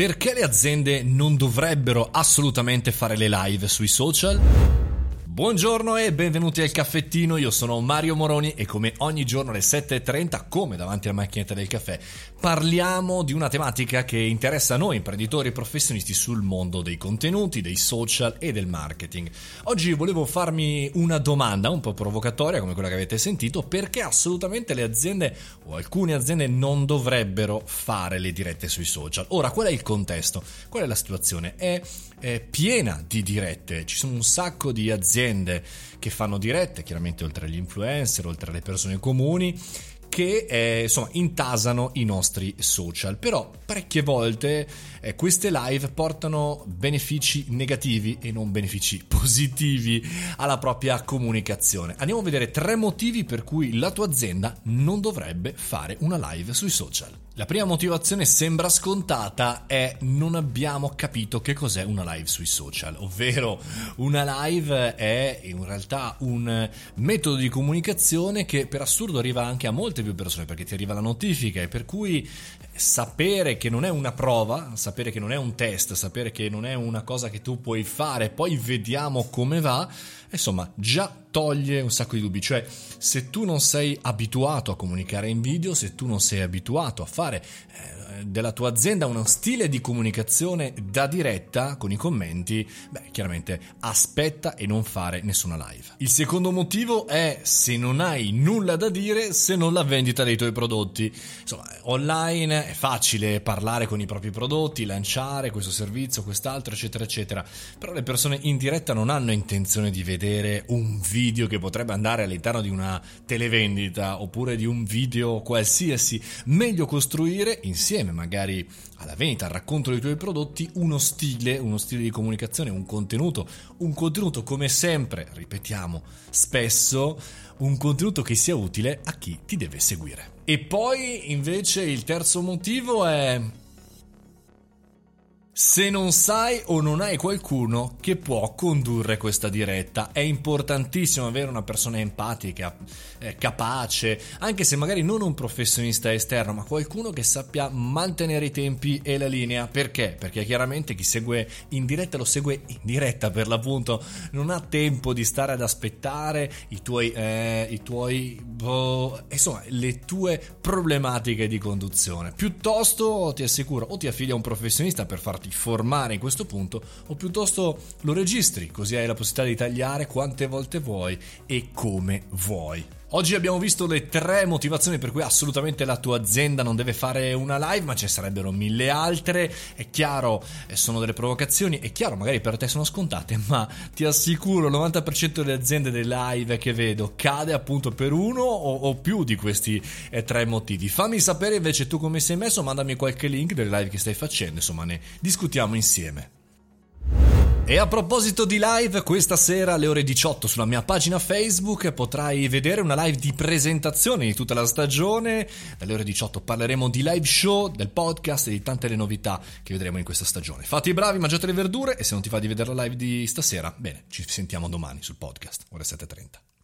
Perché le aziende non dovrebbero assolutamente fare le live sui social? Buongiorno e benvenuti al caffettino, io sono Mario Moroni e come ogni giorno alle 7.30, come davanti alla macchinetta del caffè, parliamo di una tematica che interessa noi imprenditori e professionisti sul mondo dei contenuti, dei social e del marketing. Oggi volevo farmi una domanda un po' provocatoria come quella che avete sentito, perché assolutamente le aziende o alcune aziende non dovrebbero fare le dirette sui social. Ora, qual è il contesto? Qual è la situazione? È, è piena di dirette, ci sono un sacco di aziende aziende che fanno dirette, chiaramente oltre agli influencer, oltre alle persone comuni, che eh, insomma intasano i nostri social. Però parecchie volte eh, queste live portano benefici negativi e non benefici positivi alla propria comunicazione. Andiamo a vedere tre motivi per cui la tua azienda non dovrebbe fare una live sui social. La prima motivazione sembra scontata è non abbiamo capito che cos'è una live sui social, ovvero una live è in realtà un metodo di comunicazione che per assurdo arriva anche a molte più persone perché ti arriva la notifica e per cui sapere che non è una prova, sapere che non è un test, sapere che non è una cosa che tu puoi fare, poi vediamo come va, insomma già toglie un sacco di dubbi, cioè se tu non sei abituato a comunicare in video, se tu non sei abituato a fare eh, della tua azienda uno stile di comunicazione da diretta con i commenti, beh, chiaramente aspetta e non fare nessuna live. Il secondo motivo è se non hai nulla da dire se non la vendita dei tuoi prodotti. Insomma, online è facile parlare con i propri prodotti, lanciare questo servizio, quest'altro, eccetera, eccetera. Però le persone in diretta non hanno intenzione di vedere un video che potrebbe andare all'interno di una televendita oppure di un video qualsiasi. Meglio costruire insieme magari alla vendita, al racconto dei tuoi prodotti, uno stile, uno stile di comunicazione, un contenuto, un contenuto come sempre, ripetiamo spesso, un contenuto che sia utile a chi ti deve seguire. E poi invece il terzo motivo è se non sai o non hai qualcuno che può condurre questa diretta, è importantissimo avere una persona empatica, eh, capace, anche se magari non un professionista esterno, ma qualcuno che sappia mantenere i tempi e la linea. Perché? Perché chiaramente chi segue in diretta lo segue in diretta per l'appunto, non ha tempo di stare ad aspettare i tuoi, eh, i tuoi, boh, insomma, le tue problematiche di conduzione. Piuttosto ti assicuro o ti affidi a un professionista per farti formare in questo punto o piuttosto lo registri così hai la possibilità di tagliare quante volte vuoi e come vuoi. Oggi abbiamo visto le tre motivazioni per cui assolutamente la tua azienda non deve fare una live, ma ce ne sarebbero mille altre. È chiaro, eh, sono delle provocazioni, è chiaro, magari per te sono scontate, ma ti assicuro, il 90% delle aziende delle live che vedo cade appunto per uno o, o più di questi eh, tre motivi. Fammi sapere invece tu come sei messo, mandami qualche link delle live che stai facendo, insomma ne discutiamo insieme. E a proposito di live, questa sera alle ore 18 sulla mia pagina Facebook potrai vedere una live di presentazione di tutta la stagione. Dalle ore 18 parleremo di live show, del podcast e di tante le novità che vedremo in questa stagione. Fate i bravi, mangiate le verdure e se non ti fa di vedere la live di stasera, bene, ci sentiamo domani sul podcast, ore 7.30.